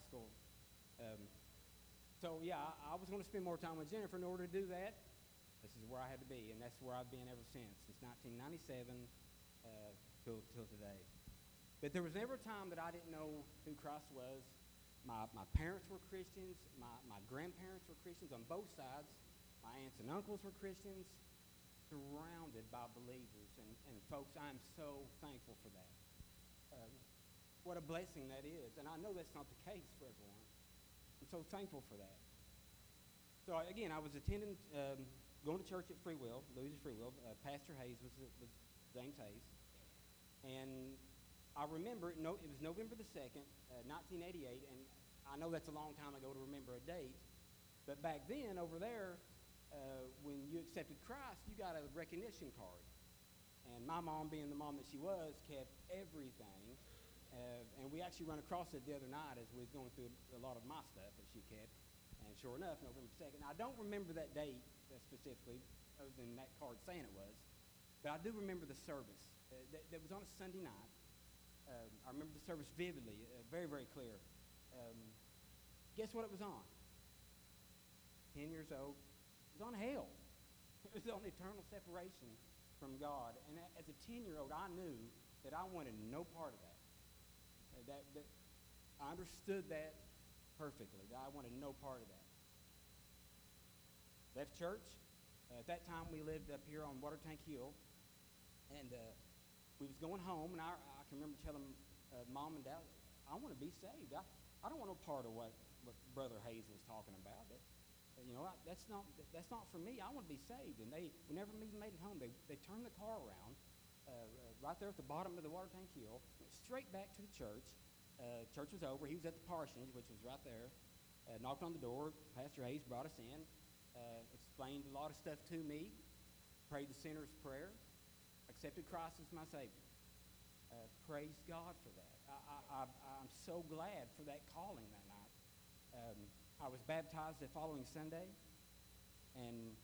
high school. Um, so yeah, I, I was going to spend more time with Jennifer. In order to do that, this is where I had to be, and that's where I've been ever since, since 1997 uh, till till today. But there was never a time that I didn't know who Christ was. My, my parents were Christians. My, my grandparents were Christians on both sides. My aunts and uncles were Christians, surrounded by believers. And, and folks, I am so thankful for that. What a blessing that is. And I know that's not the case for everyone. I'm so thankful for that. So again, I was attending, um, going to church at Free Will, Louis Free Will. Uh, Pastor Hayes was, was James Hayes. And I remember, no, it was November the 2nd, uh, 1988, and I know that's a long time ago to remember a date, but back then, over there, uh, when you accepted Christ, you got a recognition card. And my mom, being the mom that she was, kept everything. Uh, and we actually run across it the other night as we was going through a lot of my stuff that she kept. And sure enough, November 2nd. Now, I don't remember that date specifically, other than that card saying it was, but I do remember the service. Uh, that, that was on a Sunday night. Um, I remember the service vividly, uh, very, very clear. Um, guess what it was on? 10 years old. It was on hell. It was on eternal separation from God. And as a 10 year old, I knew that I wanted no part of that. Uh, that, that I understood that perfectly, that I wanted no part of that. Left church. Uh, at that time, we lived up here on Water Tank Hill. And uh, we was going home, and I, I can remember telling uh, mom and dad, I want to be saved. I, I don't want no part of what, what Brother Hayes was talking about. That, you know, that's not, that's not for me. I want to be saved. And they, we never even made it home. They, they turned the car around uh, uh, right there at the bottom of the water tank hill, went straight back to the church. Uh, church was over. He was at the parsonage, which was right there. Uh, knocked on the door. Pastor Hayes brought us in, uh, explained a lot of stuff to me, prayed the sinner's prayer, accepted Christ as my Savior. Uh, praise God for that. I, am so glad for that calling that night. Um, I was baptized the following Sunday, and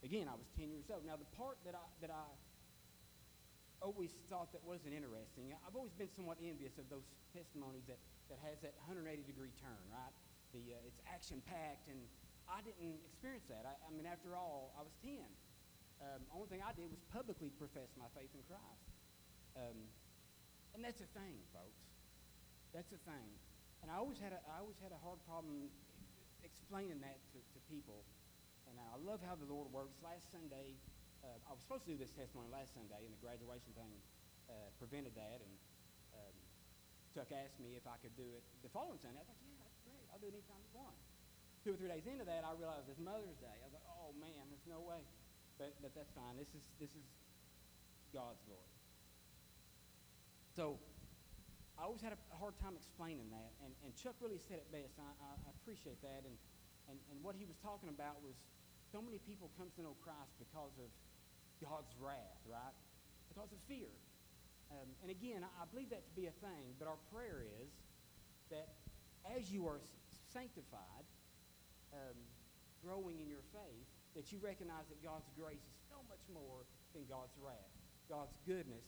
again, I was 10 years old. Now, the part that I, that I always thought that wasn't interesting, I've always been somewhat envious of those testimonies that, that has that 180 degree turn, right? The, uh, it's action packed, and I didn't experience that. I, I, mean, after all, I was 10. Um, only thing I did was publicly profess my faith in Christ. Um, and that's a thing, folks. That's a thing. And I always had a, I always had a hard problem explaining that to, to people. And I love how the Lord works. Last Sunday, uh, I was supposed to do this testimony last Sunday, and the graduation thing uh, prevented that. And um, Chuck asked me if I could do it the following Sunday. I was like, yeah, that's great. I'll do it anytime you want. Two or three days into that, I realized it's Mother's Day. I was like, oh man, there's no way. But, but that's fine. This is, this is God's glory. So I always had a hard time explaining that, and, and Chuck really said it best. I, I, I appreciate that. And, and, and what he was talking about was so many people come to know Christ because of God's wrath, right? Because of fear. Um, and again, I, believe that to be a thing, but our prayer is that as you are sanctified, um, growing in your faith, that you recognize that God's grace is so much more than God's wrath. God's goodness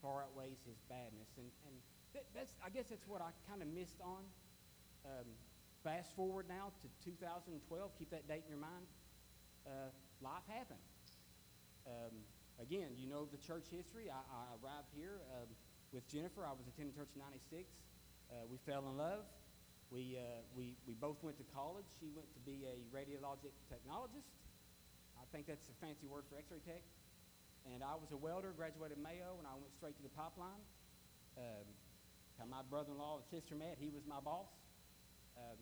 far outweighs his badness. And, and that, that's, I guess that's what I kind of missed on. Um, fast forward now to 2012, keep that date in your mind. Uh, life happened. Um, again, you know the church history. I, I arrived here um, with Jennifer. I was attending church in 96. Uh, we fell in love. We, uh, we, we both went to college. She went to be a radiologic technologist. I think that's a fancy word for x-ray tech. And I was a welder, graduated Mayo, and I went straight to the pipeline. Um, my brother-in-law and sister met. He was my boss. Um,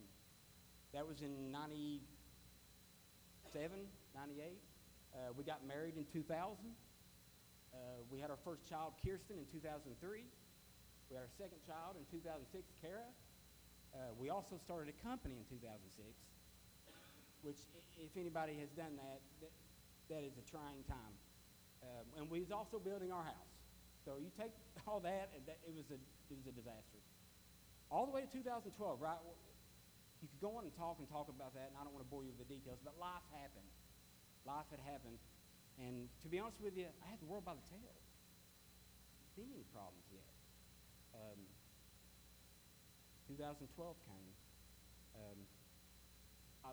that was in 97, 98. Uh, we got married in 2000. Uh, we had our first child, Kirsten, in 2003. We had our second child in 2006, Kara. Uh, we also started a company in 2006, which, if anybody has done that, that, that is a trying time. Um, and we was also building our house. So you take all that, and that, it, was a, it was a disaster. All the way to 2012, right? You could go on and talk and talk about that, and I don't want to bore you with the details, but life happened. Life had happened. And to be honest with you, I had the world by the tail. Seen any problems yet. Um, 2012 came. Um, I,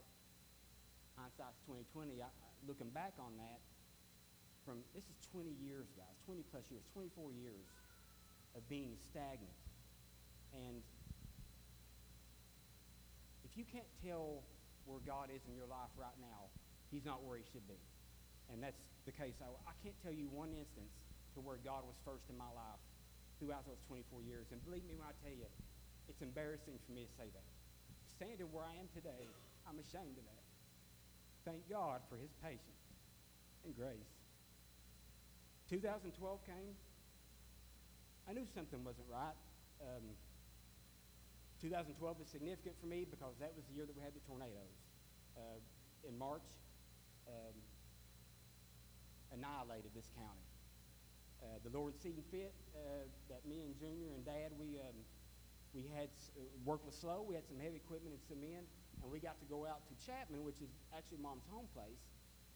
hindsight's 2020. I, looking back on that, from this is 20 years, guys, 20 plus years, 24 years of being stagnant. And if you can't tell where God is in your life right now, He's not where He should be. And that's the case. I, I can't tell you one instance to where God was first in my life throughout those 24 years. And believe me when I tell you, it's embarrassing for me to say that. Standing where I am today, I'm ashamed of that. Thank God for His patience and grace. 2012 came. I knew something wasn't right. Um, 2012 was significant for me because that was the year that we had the tornadoes. Uh, in March, um, annihilated this county. Uh, the Lord seeing fit uh, that me and Junior and Dad, we, um, we had uh, work was slow. We had some heavy equipment and some men, and we got to go out to Chapman, which is actually Mom's home place.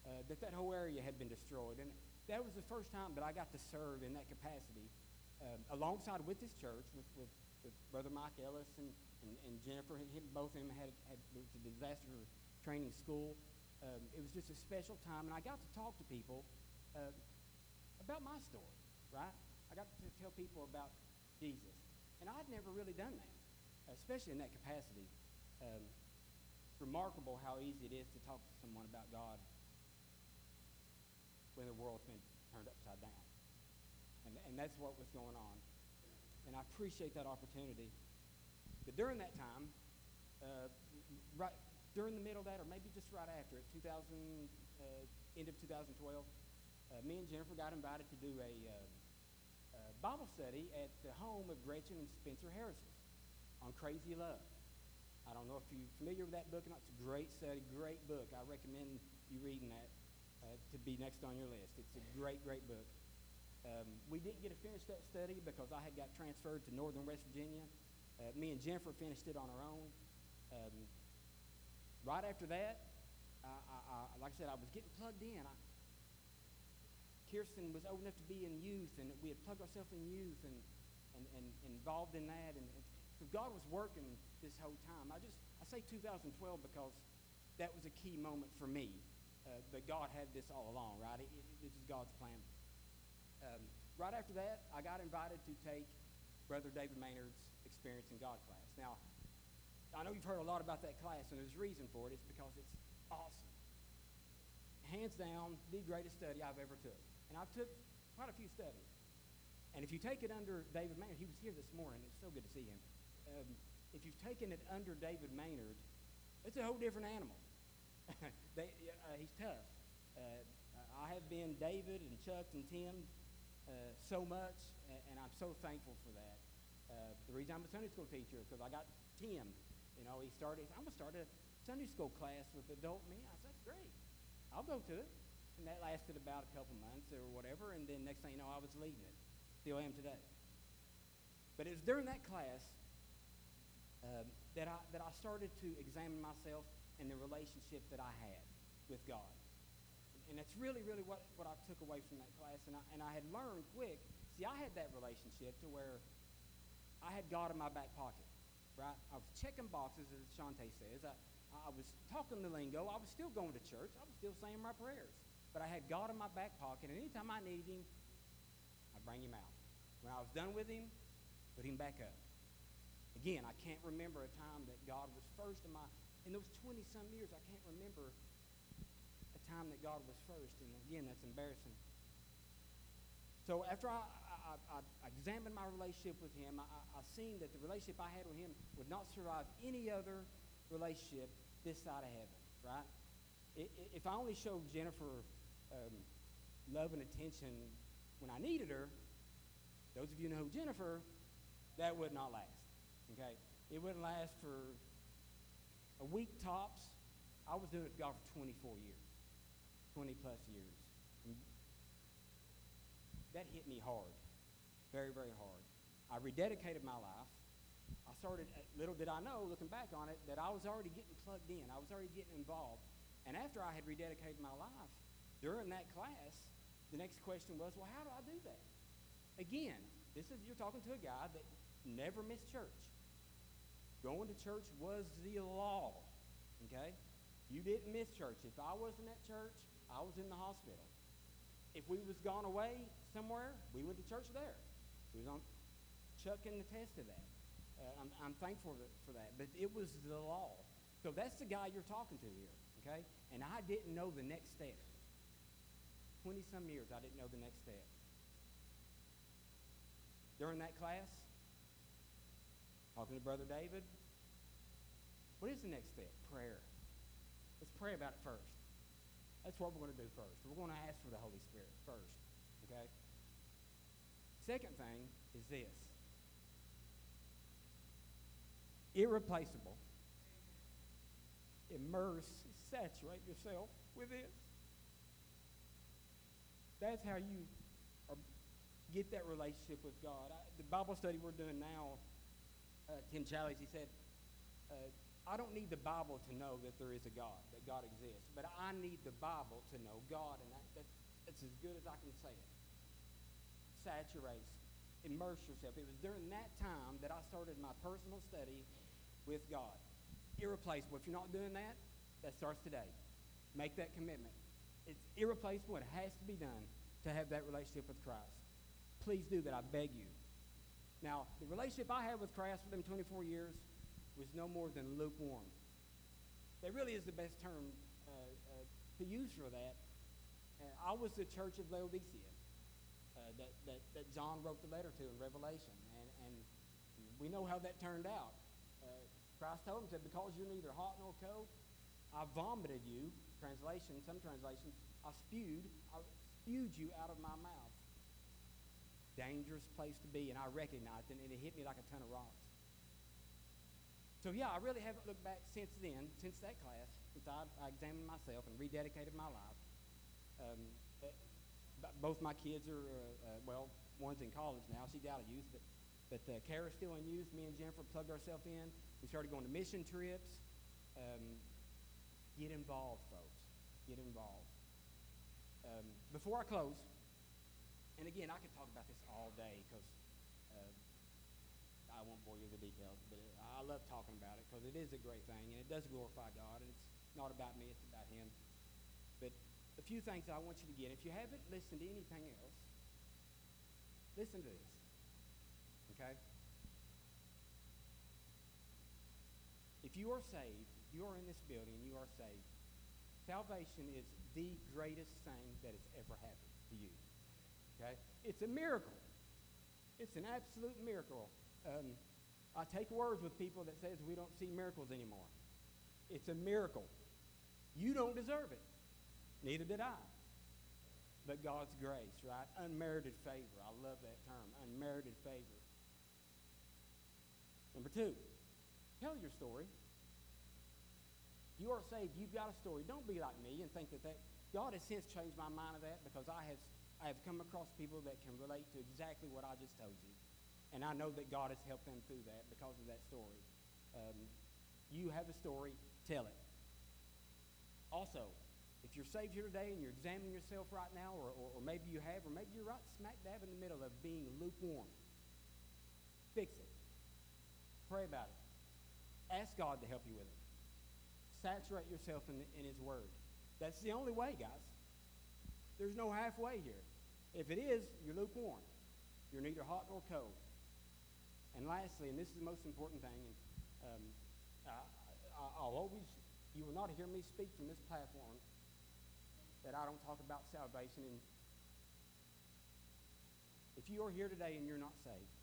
Uh, that that whole area had been destroyed, and that was the first time that I got to serve in that capacity, um, alongside with this church, with, with, with Brother Mike Ellis and, and, and Jennifer. Him, both of them had, had it was disaster training school. Um, it was just a special time, and I got to talk to people uh, about my story, right? I got to tell people about Jesus. And I'd never really done that, especially in that capacity. Um, remarkable how easy it is to talk to someone about God when the world's been turned upside down. And, and that's what was going on. And I appreciate that opportunity. But during that time, uh, right during the middle of that, or maybe just right after it, 2000, uh, end of 2012, uh, me and Jennifer got invited to do a, uh, a Bible study at the home of Gretchen and Spencer Harris's on crazy love. I don't know if you're familiar with that book or not. It's a great study, great book. I recommend you reading that uh, to be next on your list. It's a great, great book. Um, we didn't get to finish that study because I had got transferred to Northern West Virginia. Uh, me and Jennifer finished it on our own. Um, right after that, I, I, I, like I said, I was getting plugged in. I, Kirsten was old enough to be in youth, and we had plugged ourselves in youth and, and, and, involved in that. And, and, so God was working this whole time. I just I say 2012 because that was a key moment for me. Uh, but God had this all along, right? It, it, this is God's plan. Um, right after that, I got invited to take Brother David Maynard's Experiencing God class. Now, I know you've heard a lot about that class, and there's reason for it. It's because it's awesome. Hands down, the greatest study I've ever took. And I've took quite a few studies. And if you take it under David Maynard, he was here this morning. It's so good to see him. Um, if you've taken it under David Maynard, it's a whole different animal. they, uh, he's tough. Uh, I have been David and Chuck and Tim uh, so much, and I'm so thankful for that. Uh, the reason I'm a Sunday school teacher is because I got Tim. You know, he started, I'm going to start a Sunday school class with adult men. I said, that's great. I'll go to it. And that lasted about a couple months or whatever. And then next thing you know, I was leading it. Still am today. But it was during that class um, that, I, that I started to examine myself and the relationship that I had with God. And that's really, really what, what I took away from that class. And I, and I had learned quick. See, I had that relationship to where I had God in my back pocket, right? I was checking boxes, as Shante says. I, I was talking the lingo. I was still going to church. I was still saying my prayers. But I had God in my back pocket, and anytime I needed Him, I'd bring Him out. When I was done with Him, put Him back up. Again, I can't remember a time that God was first in my, in those 20 some years, I can't remember a time that God was first. And again, that's embarrassing. So after I, I, I, examined my relationship with Him, I, I seen that the relationship I had with Him would not survive any other relationship this side of heaven, right? if I only showed Jennifer um, love and attention when I needed her, those of you know Jennifer, that would not last. Okay? It wouldn't last for a week tops. I was doing it God for 24 years, 20 plus years. That hit me hard, very, very hard. I rededicated my life. I started, uh, little did I know, looking back on it, that I was already getting plugged in. I was already getting involved. And after I had rededicated my life, during that class, the next question was, well, how do I do that? Again, this is you're talking to a guy that never missed church. Going to church was the law. Okay? You didn't miss church. If I wasn't at church, I was in the hospital. If we was gone away somewhere, we went to church there. We was on. Chuck can attest to that. Uh, I'm, I'm thankful for that. But it was the law. So that's the guy you're talking to here. Okay? And I didn't know the next step. 20 some years, I didn't know the next step. During that class, talking to Brother David, what is the next step? Prayer. Let's pray about it first. That's what we're going to do first. We're going to ask for the Holy Spirit first. Okay? Second thing is this irreplaceable. Immerse, saturate yourself with this. That's how you are, get that relationship with God. I, the Bible study we're doing now, uh, Tim Challies, he said, uh, I don't need the Bible to know that there is a God, that God exists, but I need the Bible to know God, and that, that's as good as I can say it. Saturate, immerse yourself. It was during that time that I started my personal study with God. Irreplaceable. If you're not doing that, that starts today. Make that commitment. It's irreplaceable. It has to be done to have that relationship with Christ. Please do that. I beg you. Now, the relationship I had with Christ for them 24 years was no more than lukewarm. That really is the best term uh, uh, to use for that. Uh, I was the church of Laodicea uh, that, that, that John wrote the letter to in Revelation. And, and we know how that turned out. Uh, Christ told him, said, because you're neither hot nor cold, I vomited you, translation, some translations, I spewed, I spewed you out of my mouth. Dangerous place to be, and I recognized it, and it hit me like a ton of rocks. So, yeah, I really haven't looked back since then, since that class, since I, I examined myself and rededicated my life. Um, both my kids are, uh, uh, well, one's in college now. She's out of youth, but, but uh, Kara's still in youth. Me and Jennifer plugged ourselves in. We started going to mission trips. Um, get involved, folks. Get involved. Um, before I close, and again, I could talk about this all day because I won't bore you with the details, but I love talking about it because it is a great thing and it does glorify God and it's not about me, it's about Him. But a few things that I want you to get. If you haven't listened to anything else, listen to this. Okay? If you are saved, you are in this building and you are saved, salvation is the greatest thing that has ever happened to you. Okay? It's a miracle. It's an absolute miracle um, I take words with people that says we don't see miracles anymore. It's a miracle. You don't deserve it. Neither did I. But God's grace, right? Unmerited favor. I love that term. Unmerited favor. Number two, tell your story. You are saved. You've got a story. Don't be like me and think that, that God has since changed my mind of that because I have, I have come across people that can relate to exactly what I just told you. And I know that God has helped them through that because of that story. Um, you have a story, tell it. Also, if you're saved here today and you're examining yourself right now, or, or, or maybe you have, or maybe you're right smack dab in the middle of being lukewarm, fix it. Pray about it. Ask God to help you with it. Saturate yourself in, the, in His Word. That's the only way, guys. There's no halfway here. If it is, you're lukewarm. You're neither hot nor cold. And lastly, and this is the most important thing, and um, I, will always, you will not hear me speak from this platform that I don't talk about salvation. And if you are here today and you're not saved,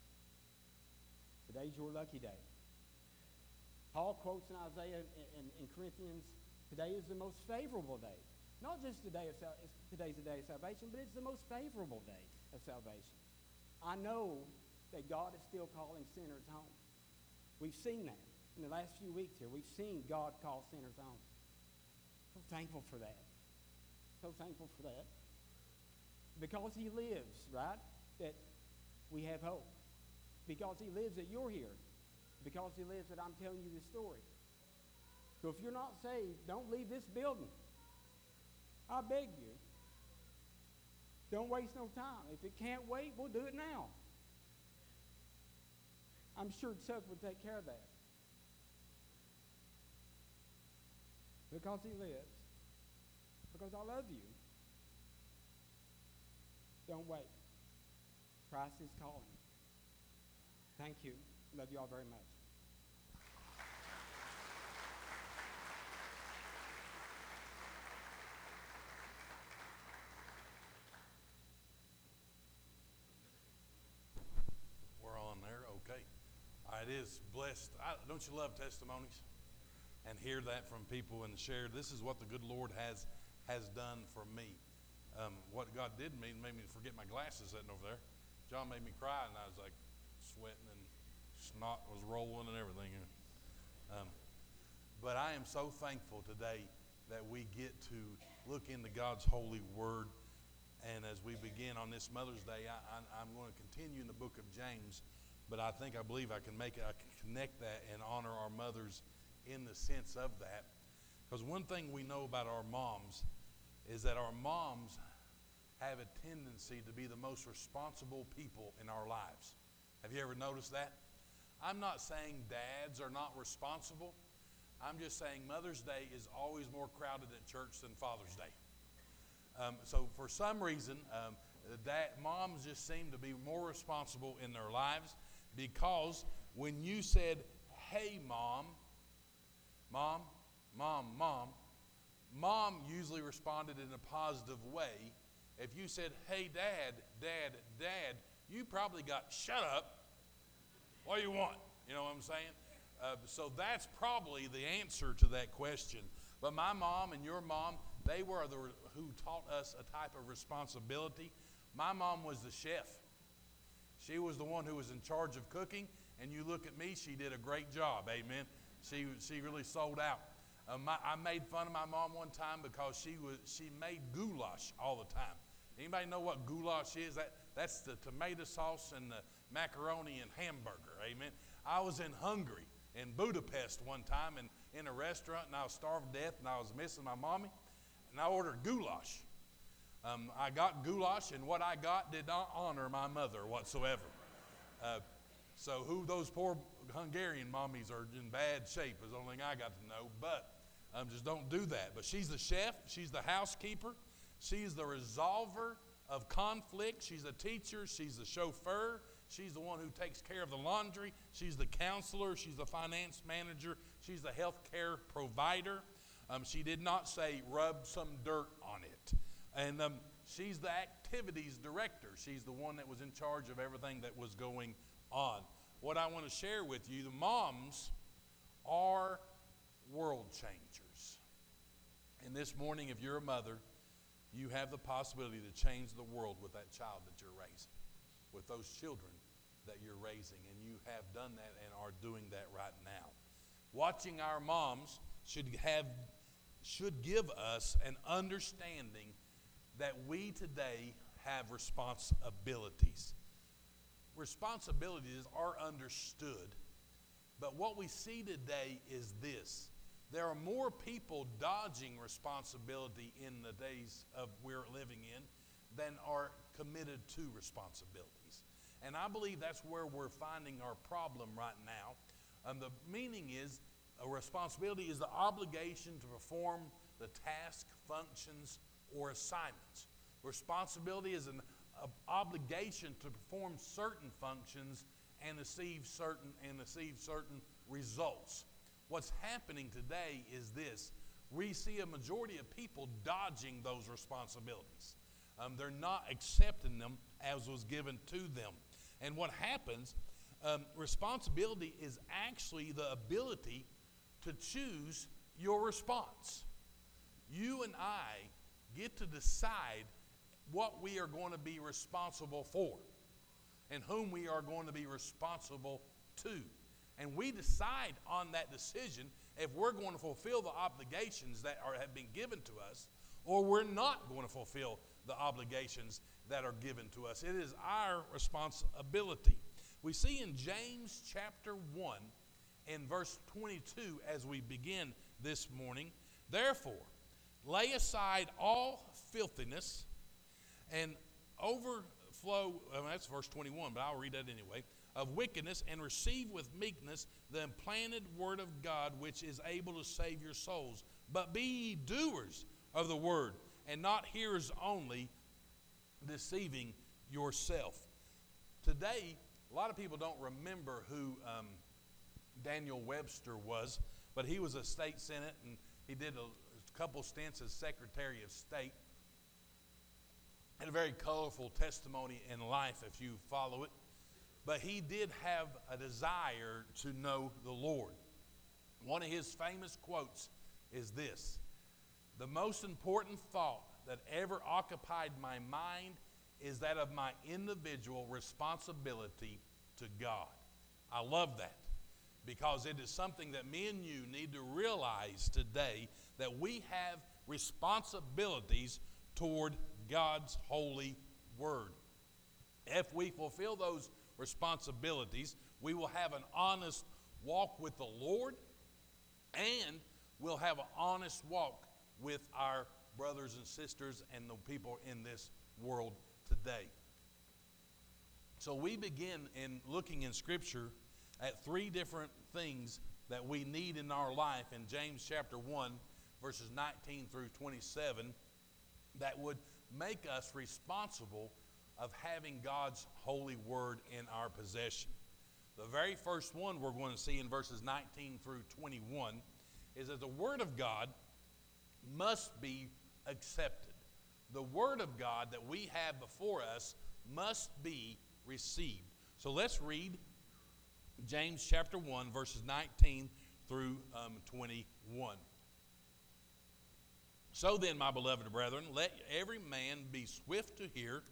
today's your lucky day. Paul quotes in Isaiah and, in Corinthians, today is the most favorable day. Not just the day of sal- today's the day of salvation, but it's the most favorable day of salvation. I know that God is still calling sinners home. We've seen that in the last few weeks here. We've seen God call sinners home. So thankful for that. So thankful for that. Because he lives, right? That we have hope. Because he lives that you're here. Because he lives that I'm telling you this story. So if you're not saved, don't leave this building. I beg you. Don't waste no time. If it can't wait, we'll do it now. I'm sure Chuck would take care of that. Because he lives because I love you. Don't wait. Christ is calling. Thank you. Love you all very much. We're on there. Okay. Uh, it is blessed. I, don't you love testimonies? And hear that from people and share. This is what the good Lord has has done for me. Um, what God did mean made me forget my glasses sitting over there. John made me cry, and I was like sweating and snot was rolling and everything. Um, but I am so thankful today that we get to look into God's holy word. And as we begin on this Mother's Day, I, am going to continue in the book of James, but I think I believe I can make I can connect that and honor our mothers in the sense of that. Because one thing we know about our moms is that our moms have a tendency to be the most responsible people in our lives. Have you ever noticed that? I'm not saying dads are not responsible. I'm just saying Mother's Day is always more crowded at church than Father's Day. Um, so for some reason, um, that moms just seem to be more responsible in their lives because when you said, "Hey, mom," mom, mom, mom, mom usually responded in a positive way. If you said, hey, dad, dad, dad, you probably got, shut up. What do you want? You know what I'm saying? Uh, so that's probably the answer to that question. But my mom and your mom, they were the who taught us a type of responsibility. My mom was the chef. She was the one who was in charge of cooking, and you look at me, she did a great job. Amen. She, she really sold out. Uh, my, I made fun of my mom one time because she was she made goulash all the time. Anybody know what goulash is? That that's the tomato sauce and the macaroni and hamburger. Amen. I was in Hungary in Budapest one time and in a restaurant and I was starved to death and I was missing my mommy and I ordered goulash. Um, I got goulash and what I got did not honor my mother whatsoever. Uh, so who those poor Hungarian mommies are in bad shape is the only thing I got to know. But um, just don't do that. But she's the chef, she's the housekeeper, she's the resolver of conflict, she's a teacher, she's the chauffeur, she's the one who takes care of the laundry, she's the counselor, she's the finance manager, she's the health care provider. Um, she did not say rub some dirt on it. And um, she's the activities director. She's the one that was in charge of everything that was going on. What I want to share with you the moms are world changers. And this morning, if you're a mother, you have the possibility to change the world with that child that you're raising, with those children that you're raising. And you have done that and are doing that right now. Watching our moms should have should give us an understanding that we today have responsibilities. Responsibilities are understood, but what we see today is this there are more people dodging responsibility in the days of we're living in than are committed to responsibilities. And I believe that's where we're finding our problem right now. And the meaning is a responsibility is the obligation to perform the task, functions, or assignments. Responsibility is an obligation to perform certain functions and achieve certain and achieve certain results. What's happening today is this we see a majority of people dodging those responsibilities. Um, they're not accepting them as was given to them. And what happens, um, responsibility is actually the ability to choose your response. You and I get to decide what we are going to be responsible for and whom we are going to be responsible to. And we decide on that decision if we're going to fulfill the obligations that are, have been given to us or we're not going to fulfill the obligations that are given to us. It is our responsibility. We see in James chapter 1 and verse 22 as we begin this morning, therefore, lay aside all filthiness and overflow, well, that's verse 21, but I'll read that anyway of wickedness and receive with meekness the implanted word of God, which is able to save your souls. but be ye doers of the word, and not hearers only, deceiving yourself. Today, a lot of people don't remember who um, Daniel Webster was, but he was a state senate and he did a, couple stints as Secretary of State. Had a very colorful testimony in life if you follow it. But he did have a desire to know the Lord. One of his famous quotes is this The most important thought that ever occupied my mind is that of my individual responsibility to God. I love that because it is something that me and you need to realize today that we have responsibilities toward God's holy word. If we fulfill those responsibilities, we will have an honest walk with the Lord and we'll have an honest walk with our brothers and sisters and the people in this world today. So we begin in looking in Scripture at three different things that we need in our life in James chapter 1, verses 19 through 27, that would make us responsible of having God's holy word in our possession. The very first one we're going to see in verses 19 through 21 is that the word of God must be accepted. The word of God that we have before us must be received. So let's read James chapter 1, verses 19 through um, 21. So then, my beloved brethren, let every man be swift to hear,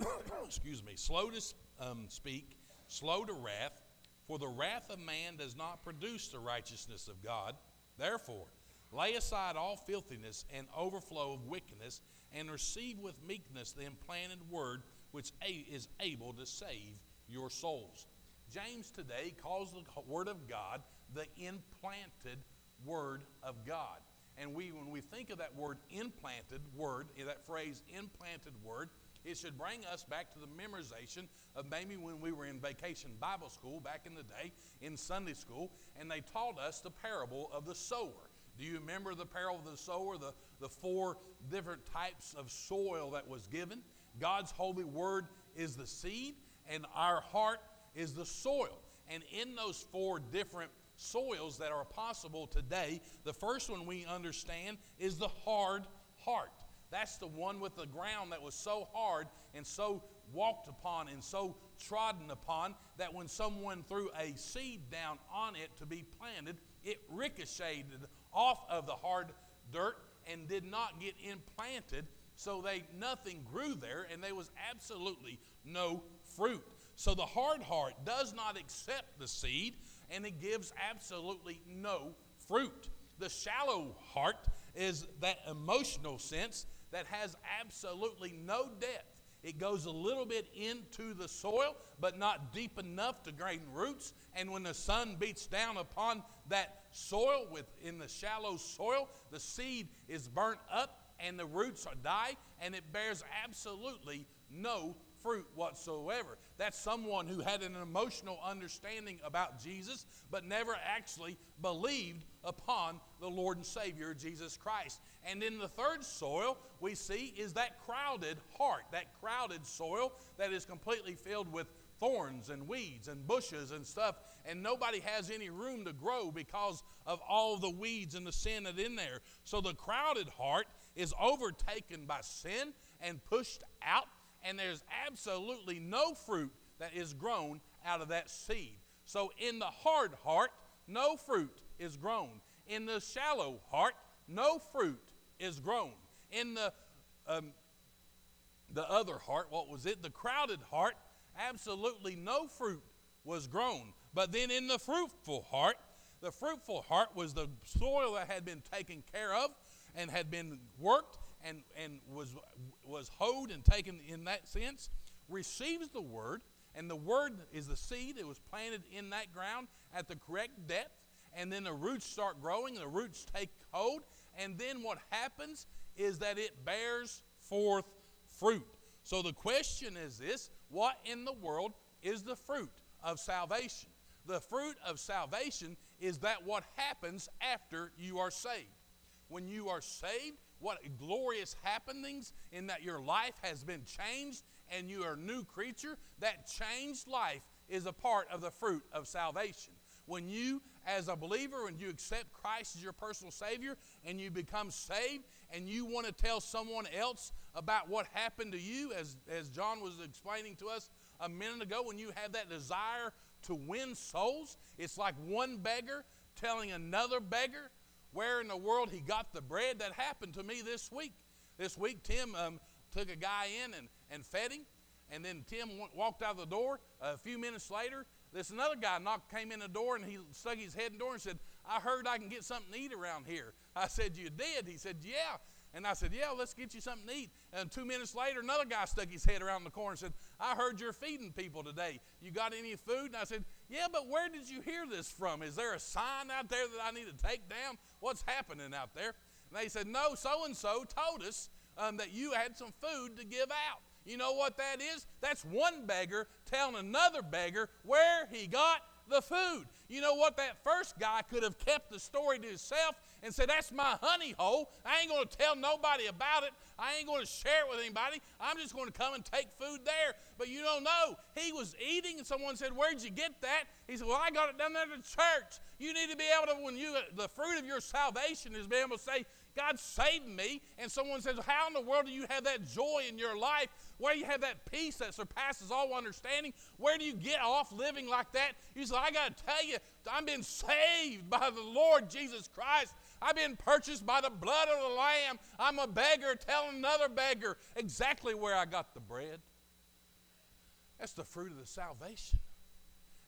excuse me, slow to um, speak, slow to wrath, for the wrath of man does not produce the righteousness of God. Therefore, lay aside all filthiness and overflow of wickedness, and receive with meekness the implanted word which is able to save your souls. James today calls the Word of God the implanted Word of God. And we, when we think of that word implanted word, that phrase implanted word, it should bring us back to the memorization of maybe when we were in vacation Bible school back in the day, in Sunday school, and they taught us the parable of the sower. Do you remember the parable of the sower, the, the four different types of soil that was given? God's holy word is the seed, and our heart is the soil. And in those four different soils that are possible today, the first one we understand is the hard heart. That's the one with the ground that was so hard and so walked upon and so trodden upon that when someone threw a seed down on it to be planted, it ricocheted off of the hard dirt and did not get implanted so they nothing grew there and there was absolutely no fruit. So the hard heart does not accept the seed and it gives absolutely no fruit. The shallow heart is that emotional sense that has absolutely no depth it goes a little bit into the soil, but not deep enough to gain roots. And when the sun beats down upon that soil, within the shallow soil, the seed is burnt up and the roots die, and it bears absolutely no fruit whatsoever. That's someone who had an emotional understanding about Jesus, but never actually believed upon the Lord and Savior Jesus Christ. And in the third soil, we see is that crowded heart, that crowded soil that is completely filled with thorns and weeds and bushes and stuff, and nobody has any room to grow because of all the weeds and the sin that's in there. So the crowded heart is overtaken by sin and pushed out, and there's absolutely no fruit that is grown out of that seed. So in the hard heart, no fruit is grown. In the shallow heart, no fruit is grown. In the um, the other heart, what was it? The crowded heart, absolutely no fruit was grown. But then in the fruitful heart, the fruitful heart was the soil that had been taken care of and had been worked and, and was, was hoed and taken in that sense, receives the word, and the word is the seed. It was planted in that ground at the correct depth, and then the roots start growing, the roots take hold, and then what happens is that it bears forth fruit. So the question is this what in the world is the fruit of salvation? the fruit of salvation is that what happens after you are saved. When you are saved, what glorious happenings in that your life has been changed and you are a new creature, that changed life is a part of the fruit of salvation. When you, as a believer, when you accept Christ as your personal Savior and you become saved and you want to tell someone else about what happened to you, as, as John was explaining to us a minute ago, when you have that desire to win souls, it's like one beggar telling another beggar where in the world he got the bread. That happened to me this week. This week, Tim um, took a guy in and, and fed him. And then Tim walked out of the door. A few minutes later, this another guy knocked, came in the door and he stuck his head in the door and said, I heard I can get something to eat around here. I said, You did? He said, Yeah. And I said, Yeah, let's get you something to eat. And two minutes later, another guy stuck his head around the corner and said, I heard you're feeding people today. You got any food? And I said, Yeah, but where did you hear this from? Is there a sign out there that I need to take down? What's happening out there? And they said, No, so and so told us um, that you had some food to give out. You know what that is? That's one beggar telling another beggar where he got the food. You know what? That first guy could have kept the story to himself and said, That's my honey hole. I ain't going to tell nobody about it. I ain't going to share it with anybody. I'm just going to come and take food there. But you don't know. He was eating, and someone said, Where'd you get that? He said, Well, I got it down there at the church. You need to be able to, when you, the fruit of your salvation is being able to say, God saved me. And someone says, How in the world do you have that joy in your life? Where do you have that peace that surpasses all understanding? Where do you get off living like that? You say, I got to tell you, I'm been saved by the Lord Jesus Christ. I've been purchased by the blood of the Lamb. I'm a beggar telling another beggar exactly where I got the bread. That's the fruit of the salvation.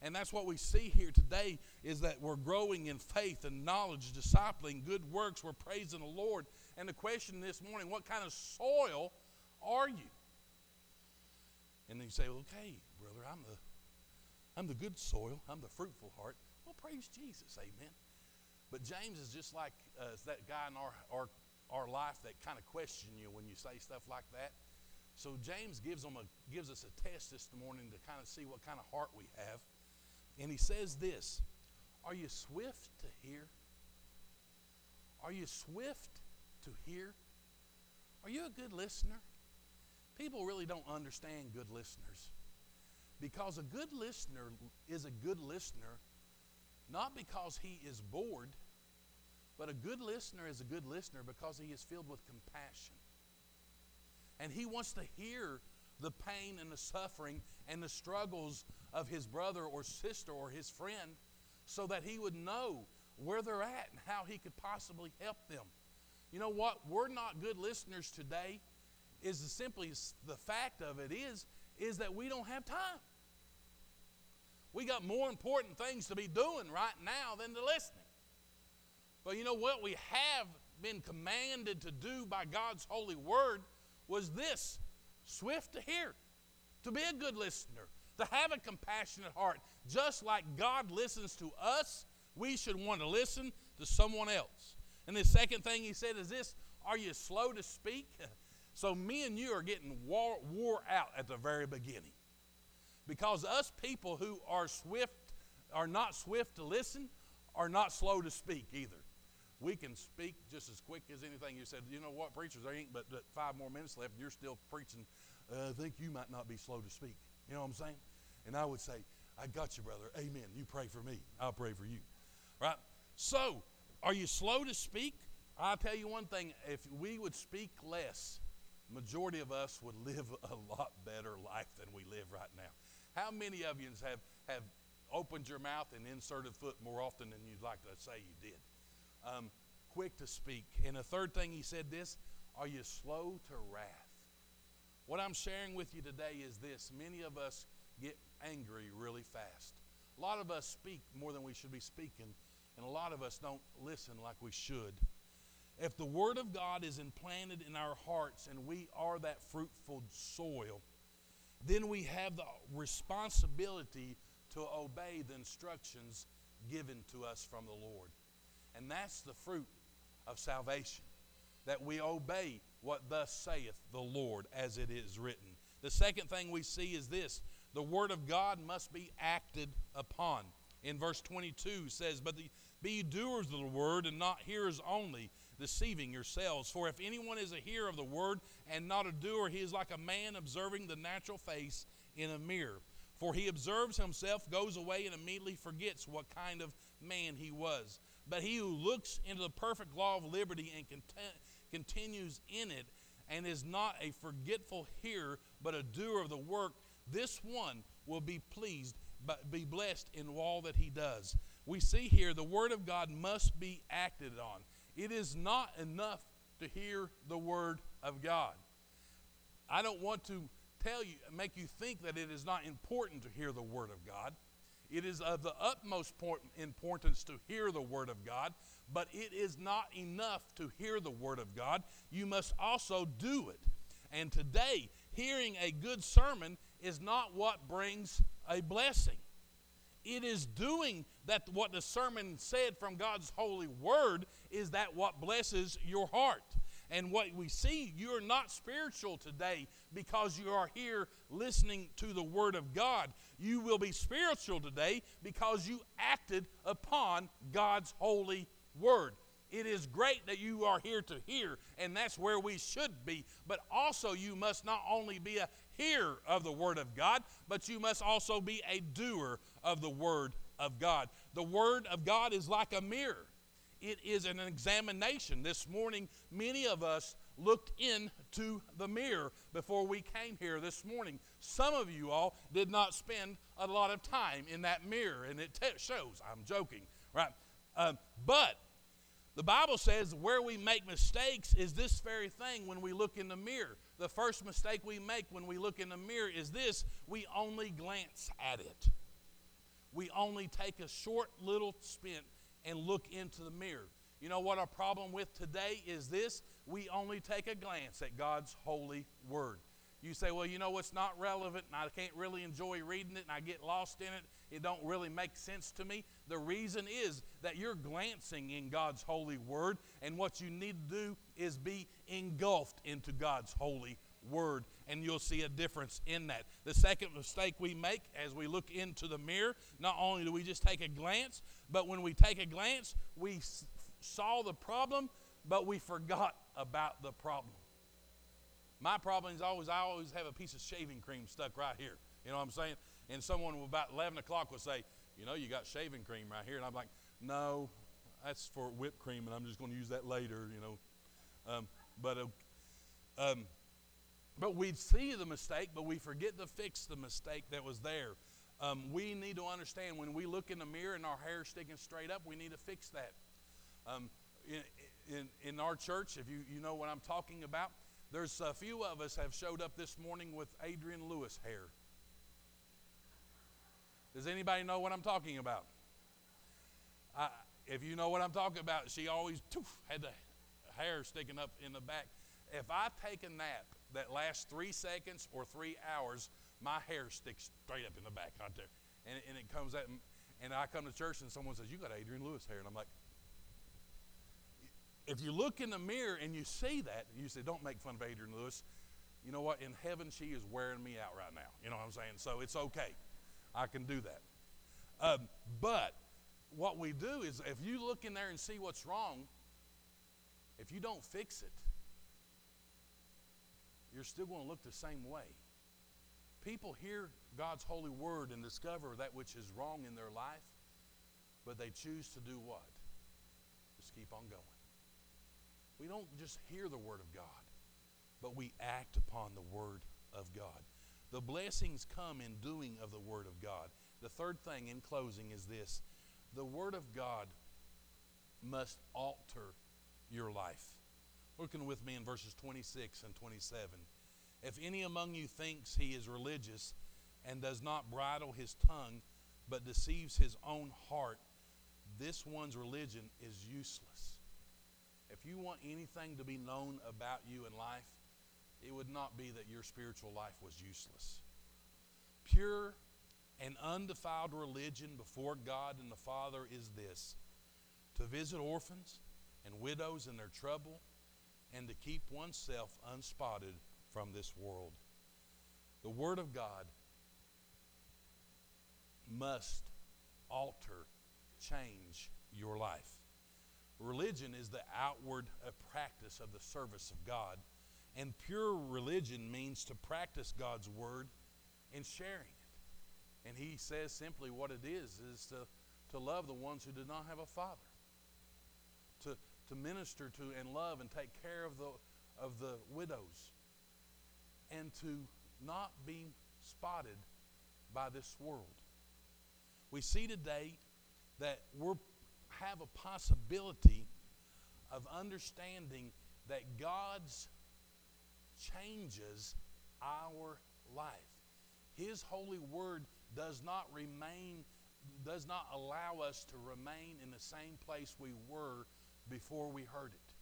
And that's what we see here today is that we're growing in faith and knowledge, discipling, good works, we're praising the Lord. And the question this morning, what kind of soil are you? And then you say, okay, brother, I'm the I'm the good soil, I'm the fruitful heart. Well, praise Jesus, amen. But James is just like uh, that guy in our, our, our life that kind of question you when you say stuff like that. So James gives, them a, gives us a test this morning to kind of see what kind of heart we have. And he says this Are you swift to hear? Are you swift to hear? Are you a good listener? People really don't understand good listeners. Because a good listener is a good listener not because he is bored, but a good listener is a good listener because he is filled with compassion. And he wants to hear the pain and the suffering and the struggles of his brother or sister or his friend so that he would know where they're at and how he could possibly help them. You know what? We're not good listeners today is simply the fact of it is is that we don't have time. We got more important things to be doing right now than to listening. But you know what we have been commanded to do by God's holy word was this swift to hear, to be a good listener, to have a compassionate heart. Just like God listens to us, we should want to listen to someone else. And the second thing he said is this Are you slow to speak? So, me and you are getting wore, out at the very beginning. Because us people who are swift, are not swift to listen, are not slow to speak either. We can speak just as quick as anything. You said, you know what, preachers, there ain't but, but five more minutes left, and you're still preaching. Uh, I think you might not be slow to speak. You know what I'm saying? And I would say, I got you, brother. Amen. You pray for me. I'll pray for you. Right? So, are you slow to speak? I'll tell you one thing. If we would speak less, majority of us would live a lot better life than we live right now. How many of you have, have opened your mouth and inserted foot more often than you'd like to say you did? Um, quick to speak. And the third thing he said this are you slow to wrath? What I'm sharing with you today is this many of us get angry really fast. A lot of us speak more than we should be speaking, and a lot of us don't listen like we should. If the Word of God is implanted in our hearts and we are that fruitful soil, then we have the responsibility to obey the instructions given to us from the Lord. And that's the fruit of salvation, that we obey what thus saith the Lord as it is written. The second thing we see is this the Word of God must be acted upon. in verse 22 says, But the, be doers of the word and not hearers only, deceiving yourselves. For if anyone is a hearer of the word and not a doer, he is like a man observing the natural face in a mirror. For he observes himself, goes away, and immediately forgets what kind of man he was. But he who looks into the perfect law of liberty and content, continues in it, and is not a forgetful hearer, but a doer of the work, this one will be pleased, but be blessed in all that he does. We see here the word of God must be acted on. It is not enough to hear the word of God. I don't want to tell you, make you think that it is not important to hear the Word of God. It is of the utmost importance to hear the Word of God, but it is not enough to hear the Word of God. You must also do it. And today, hearing a good sermon is not what brings a blessing. It is doing that what the sermon said from God's holy word is that what blesses your heart. And what we see, you're not spiritual today because you are here listening to the Word of God. You will be spiritual today because you acted upon God's holy Word. It is great that you are here to hear, and that's where we should be. But also, you must not only be a hearer of the Word of God, but you must also be a doer of the Word of God. The Word of God is like a mirror it is an examination. This morning, many of us looked into the mirror before we came here this morning. Some of you all did not spend a lot of time in that mirror, and it t- shows. I'm joking, right? Um, but the Bible says where we make mistakes is this very thing when we look in the mirror. The first mistake we make when we look in the mirror is this we only glance at it. We only take a short little spin and look into the mirror. You know what our problem with today is this? We only take a glance at God's holy word. You say, well, you know what's not relevant and I can't really enjoy reading it and I get lost in it. It don't really make sense to me. The reason is that you're glancing in God's holy word and what you need to do is be engulfed into God's holy word and you'll see a difference in that. The second mistake we make as we look into the mirror, not only do we just take a glance, but when we take a glance, we saw the problem, but we forgot about the problem. My problem is always, I always have a piece of shaving cream stuck right here. You know what I'm saying? And someone about 11 o'clock will say, You know, you got shaving cream right here. And I'm like, No, that's for whipped cream, and I'm just going to use that later, you know. Um, but uh, um, but we see the mistake, but we forget to fix the mistake that was there. Um, we need to understand when we look in the mirror and our hair sticking straight up, we need to fix that. Um, in, in, in, our church, if you, you know what I'm talking about, there's a few of us have showed up this morning with Adrian Lewis hair. Does anybody know what I'm talking about? I, if you know what I'm talking about, she always toof, had the hair sticking up in the back. If I take a nap that lasts three seconds or three hours, my hair sticks straight up in the back right there. And, and it comes out, and I come to church and someone says, You got Adrian Lewis hair. And I'm like, If you look in the mirror and you see that, you say, Don't make fun of Adrian Lewis. You know what? In heaven, she is wearing me out right now. You know what I'm saying? So it's okay. I can do that. Um, but what we do is if you look in there and see what's wrong, if you don't fix it, you're still going to look the same way. People hear God's holy word and discover that which is wrong in their life, but they choose to do what? Just keep on going. We don't just hear the word of God, but we act upon the word of God. The blessings come in doing of the word of God. The third thing in closing is this the word of God must alter your life. Looking with me in verses 26 and 27. If any among you thinks he is religious and does not bridle his tongue, but deceives his own heart, this one's religion is useless. If you want anything to be known about you in life, it would not be that your spiritual life was useless. Pure and undefiled religion before God and the Father is this to visit orphans and widows in their trouble and to keep oneself unspotted from this world. The Word of God must alter, change your life? Religion is the outward uh, practice of the service of God, and pure religion means to practice God's word and sharing it. And he says simply what it is is to, to love the ones who do not have a father, to, to minister to and love and take care of the, of the widows, and to not be spotted by this world. We see today that we have a possibility of understanding that God's changes our life. His holy word does not remain does not allow us to remain in the same place we were before we heard it.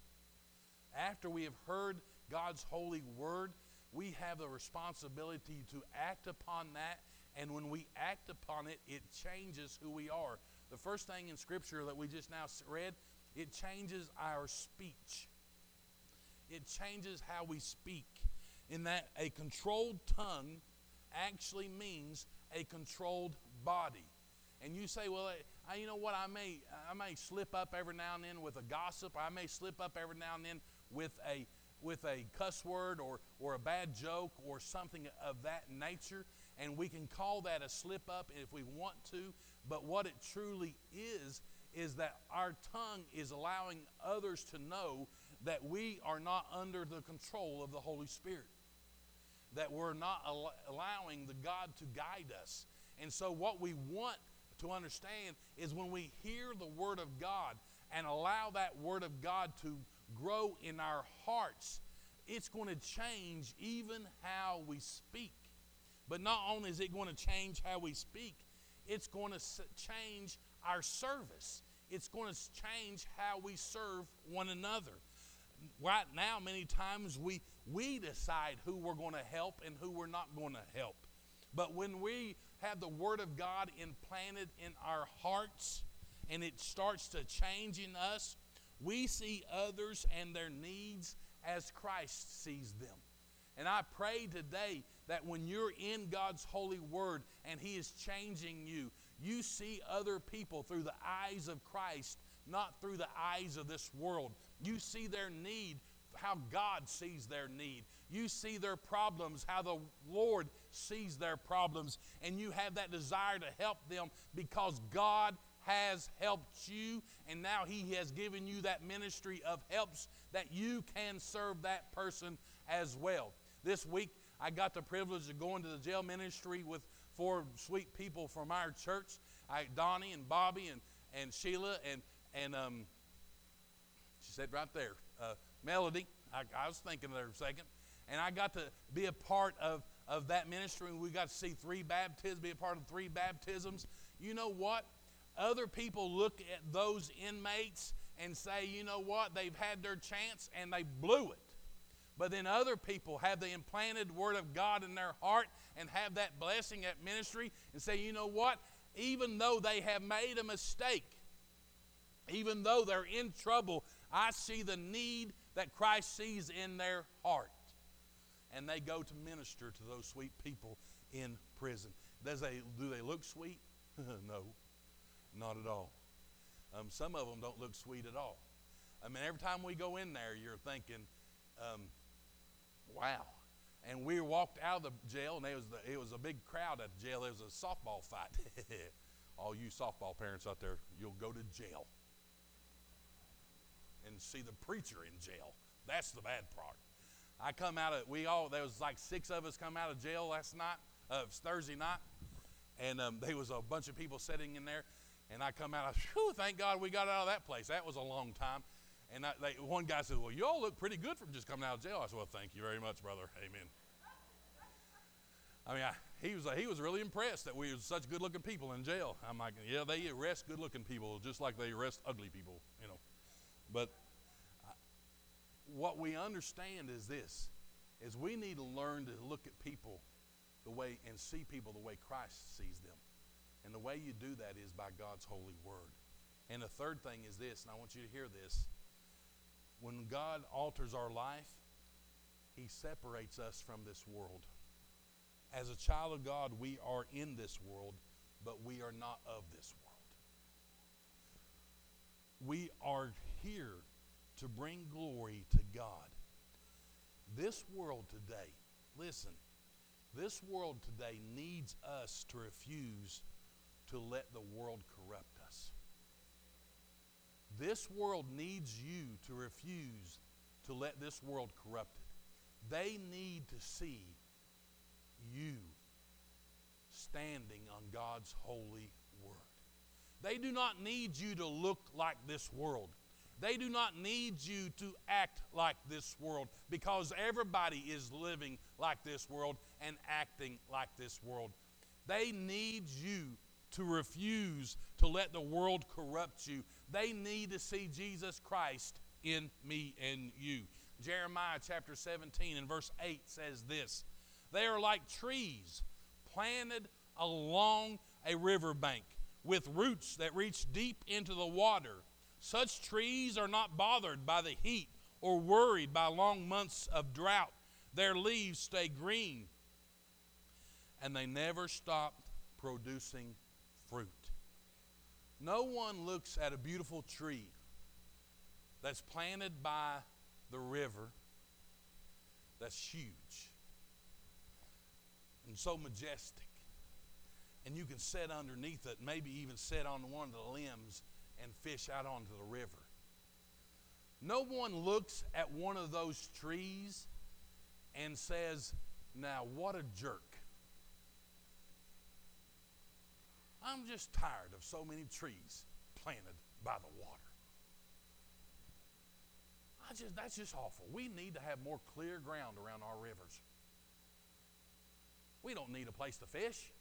After we have heard God's holy word, we have the responsibility to act upon that and when we act upon it, it changes who we are. The first thing in Scripture that we just now read, it changes our speech. It changes how we speak. In that, a controlled tongue actually means a controlled body. And you say, well, I, you know what? I may, I may slip up every now and then with a gossip. I may slip up every now and then with a, with a cuss word or, or a bad joke or something of that nature and we can call that a slip up if we want to, but what it truly is, is that our tongue is allowing others to know that we are not under the control of the Holy Spirit, that we're not al- allowing the God to guide us. And so, what we want to understand is when we hear the Word of God and allow that Word of God to grow in our hearts, it's going to change even how we speak. But not only is it going to change how we speak, it's going to change our service. It's going to change how we serve one another. Right now, many times we, we decide who we're going to help and who we're not going to help. But when we have the Word of God implanted in our hearts and it starts to change in us, we see others and their needs as Christ sees them. And I pray today that when you're in God's holy word and He is changing you, you see other people through the eyes of Christ, not through the eyes of this world. You see their need, how God sees their need. You see their problems, how the Lord sees their problems, and you have that desire to help them because God has helped you, and now He has given you that ministry of helps that you can serve that person as well. This week, I got the privilege of going to the jail ministry with four sweet people from our church I, Donnie and Bobby and, and Sheila and, and um, she said right there, uh, Melody. I, I, was thinking there a second. And I got to be a part of, of that ministry. And we got to see three baptisms, be a part of three baptisms. You know what? Other people look at those inmates and say, you know what? They've had their chance and they blew it. But then other people have the implanted Word of God in their heart and have that blessing at ministry and say, you know what? Even though they have made a mistake, even though they're in trouble, I see the need that Christ sees in their heart. And they go to minister to those sweet people in prison. Does they, do they look sweet? no, not at all. Um, some of them don't look sweet at all. I mean, every time we go in there, you're thinking, um, Wow. And we walked out of the jail, and it was, the, it was a big crowd at the jail. There was a softball fight. All you softball parents out there, you'll go to jail and see the preacher in jail. That's the bad part. I come out of, we all, there was like six of us come out of jail last night, uh, Thursday night, and um, there was a bunch of people sitting in there, and I come out, I, whew, thank God we got out of that place. That was a long time. And I, they, one guy said, Well, you all look pretty good from just coming out of jail. I said, Well, thank you very much, brother. Amen. I mean, I, he, was, he was really impressed that we were such good looking people in jail. I'm like, Yeah, they arrest good looking people just like they arrest ugly people, you know. But what we understand is this is we need to learn to look at people the way and see people the way Christ sees them. And the way you do that is by God's holy word. And the third thing is this, and I want you to hear this when God alters our life, He separates us from this world. As a child of God, we are in this world, but we are not of this world. We are here to bring glory to God. This world today, listen, this world today needs us to refuse to let the world corrupt this world needs you to refuse to let this world corrupt it. They need to see you standing on God's holy word. They do not need you to look like this world. They do not need you to act like this world because everybody is living like this world and acting like this world. They need you to refuse to let the world corrupt you. They need to see Jesus Christ in me and you. Jeremiah chapter 17 and verse 8 says this They are like trees planted along a riverbank with roots that reach deep into the water. Such trees are not bothered by the heat or worried by long months of drought. Their leaves stay green and they never stop producing fruit. No one looks at a beautiful tree that's planted by the river that's huge and so majestic. And you can sit underneath it, maybe even sit on one of the limbs and fish out onto the river. No one looks at one of those trees and says, Now, what a jerk. I'm just tired of so many trees planted by the water. I just, that's just awful. We need to have more clear ground around our rivers. We don't need a place to fish.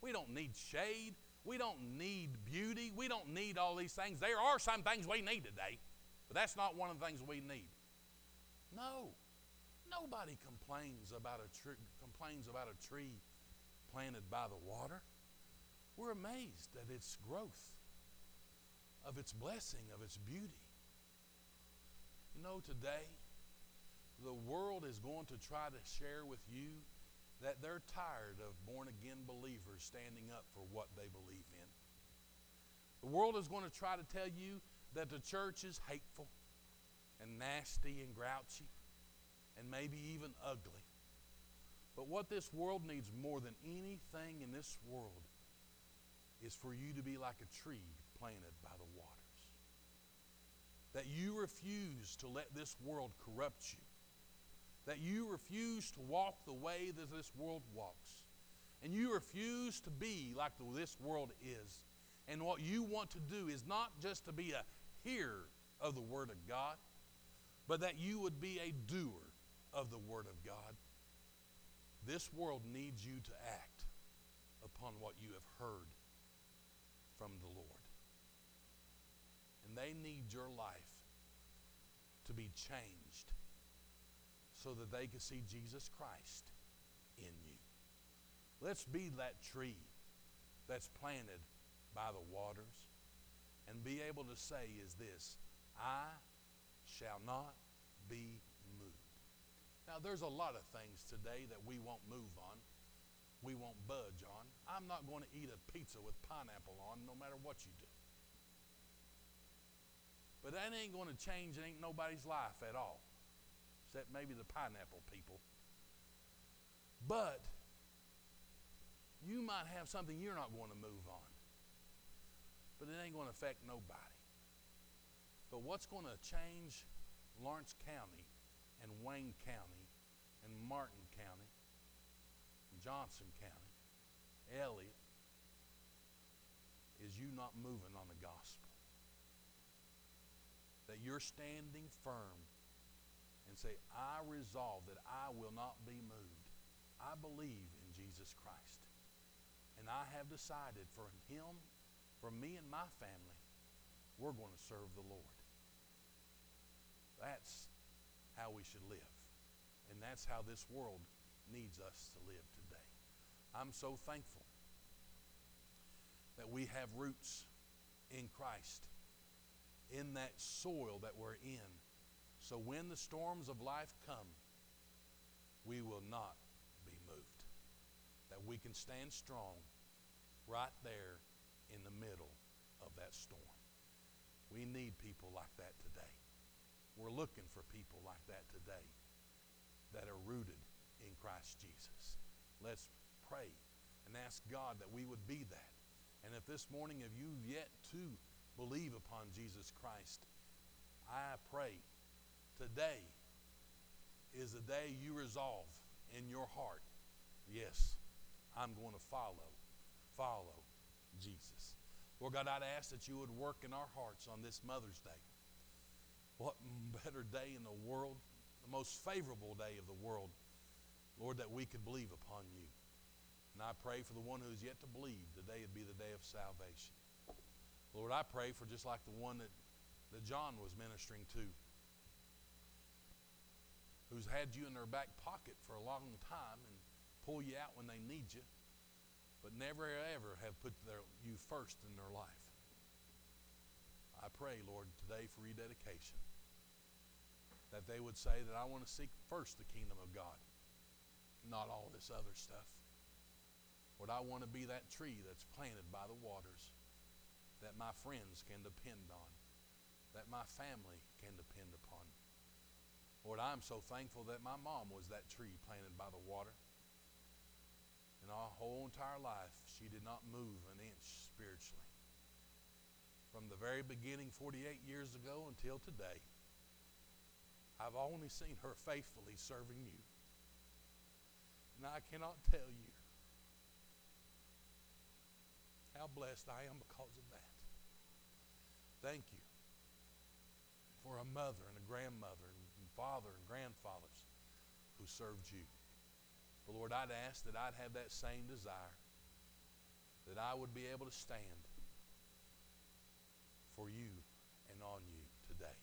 We don't need shade. We don't need beauty. We don't need all these things. There are some things we need today, but that's not one of the things we need. No. Nobody complains about a tree complains about a tree planted by the water. We're amazed at its growth, of its blessing, of its beauty. You know, today, the world is going to try to share with you that they're tired of born again believers standing up for what they believe in. The world is going to try to tell you that the church is hateful and nasty and grouchy and maybe even ugly. But what this world needs more than anything in this world is for you to be like a tree planted by the waters. That you refuse to let this world corrupt you. That you refuse to walk the way that this world walks. And you refuse to be like this world is. And what you want to do is not just to be a hearer of the Word of God, but that you would be a doer of the Word of God. This world needs you to act upon what you have heard from the Lord. And they need your life to be changed so that they can see Jesus Christ in you. Let's be that tree that's planted by the waters and be able to say is this, I shall not be moved. Now there's a lot of things today that we won't move on we won't budge on. I'm not going to eat a pizza with pineapple on no matter what you do. But that ain't going to change ain't nobody's life at all, except maybe the pineapple people. But you might have something you're not going to move on, but it ain't going to affect nobody. But what's going to change Lawrence County and Wayne County and Martin County and Johnson County, Elliott, is you not moving on the gospel. That you're standing firm and say, I resolve that I will not be moved. I believe in Jesus Christ. And I have decided for him, for me and my family, we're going to serve the Lord. That's how we should live. And that's how this world needs us to live today. I'm so thankful that we have roots in Christ, in that soil that we're in. So when the storms of life come, we will not be moved. That we can stand strong right there in the middle of that storm. We need people like that today. We're looking for people like that today that are rooted in Christ Jesus. Let's pray and ask God that we would be that. And if this morning if you've yet to believe upon Jesus Christ, I pray today is the day you resolve in your heart, yes, I'm going to follow, follow Jesus. Lord God, I'd ask that you would work in our hearts on this Mother's Day. What better day in the world, the most favorable day of the world, Lord, that we could believe upon you. And I pray for the one who's yet to believe, today would be the day of salvation. Lord, I pray for just like the one that, that John was ministering to, who's had you in their back pocket for a long time and pull you out when they need you, but never ever have put their, you first in their life. I pray, Lord, today for rededication, that they would say that I want to seek first the kingdom of God, not all this other stuff. Lord, I want to be that tree that's planted by the waters that my friends can depend on, that my family can depend upon. Lord, I'm so thankful that my mom was that tree planted by the water. In our whole entire life, she did not move an inch spiritually. From the very beginning, 48 years ago, until today, I've only seen her faithfully serving you. And I cannot tell you how blessed I am because of that. Thank you for a mother and a grandmother and father and grandfathers who served you. But Lord, I'd ask that I'd have that same desire, that I would be able to stand for you and on you today.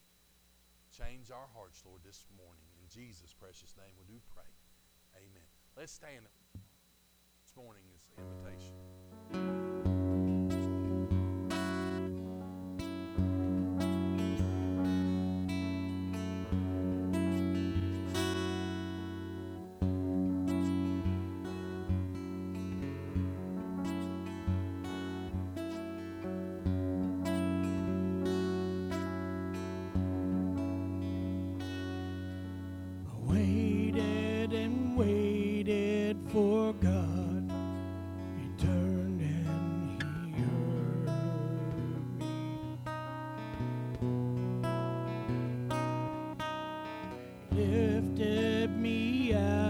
Change our hearts, Lord, this morning. In Jesus' precious name, we do pray. Amen. Let's stand this morning as invitation. For God. He turned and he heard me. Lifted me out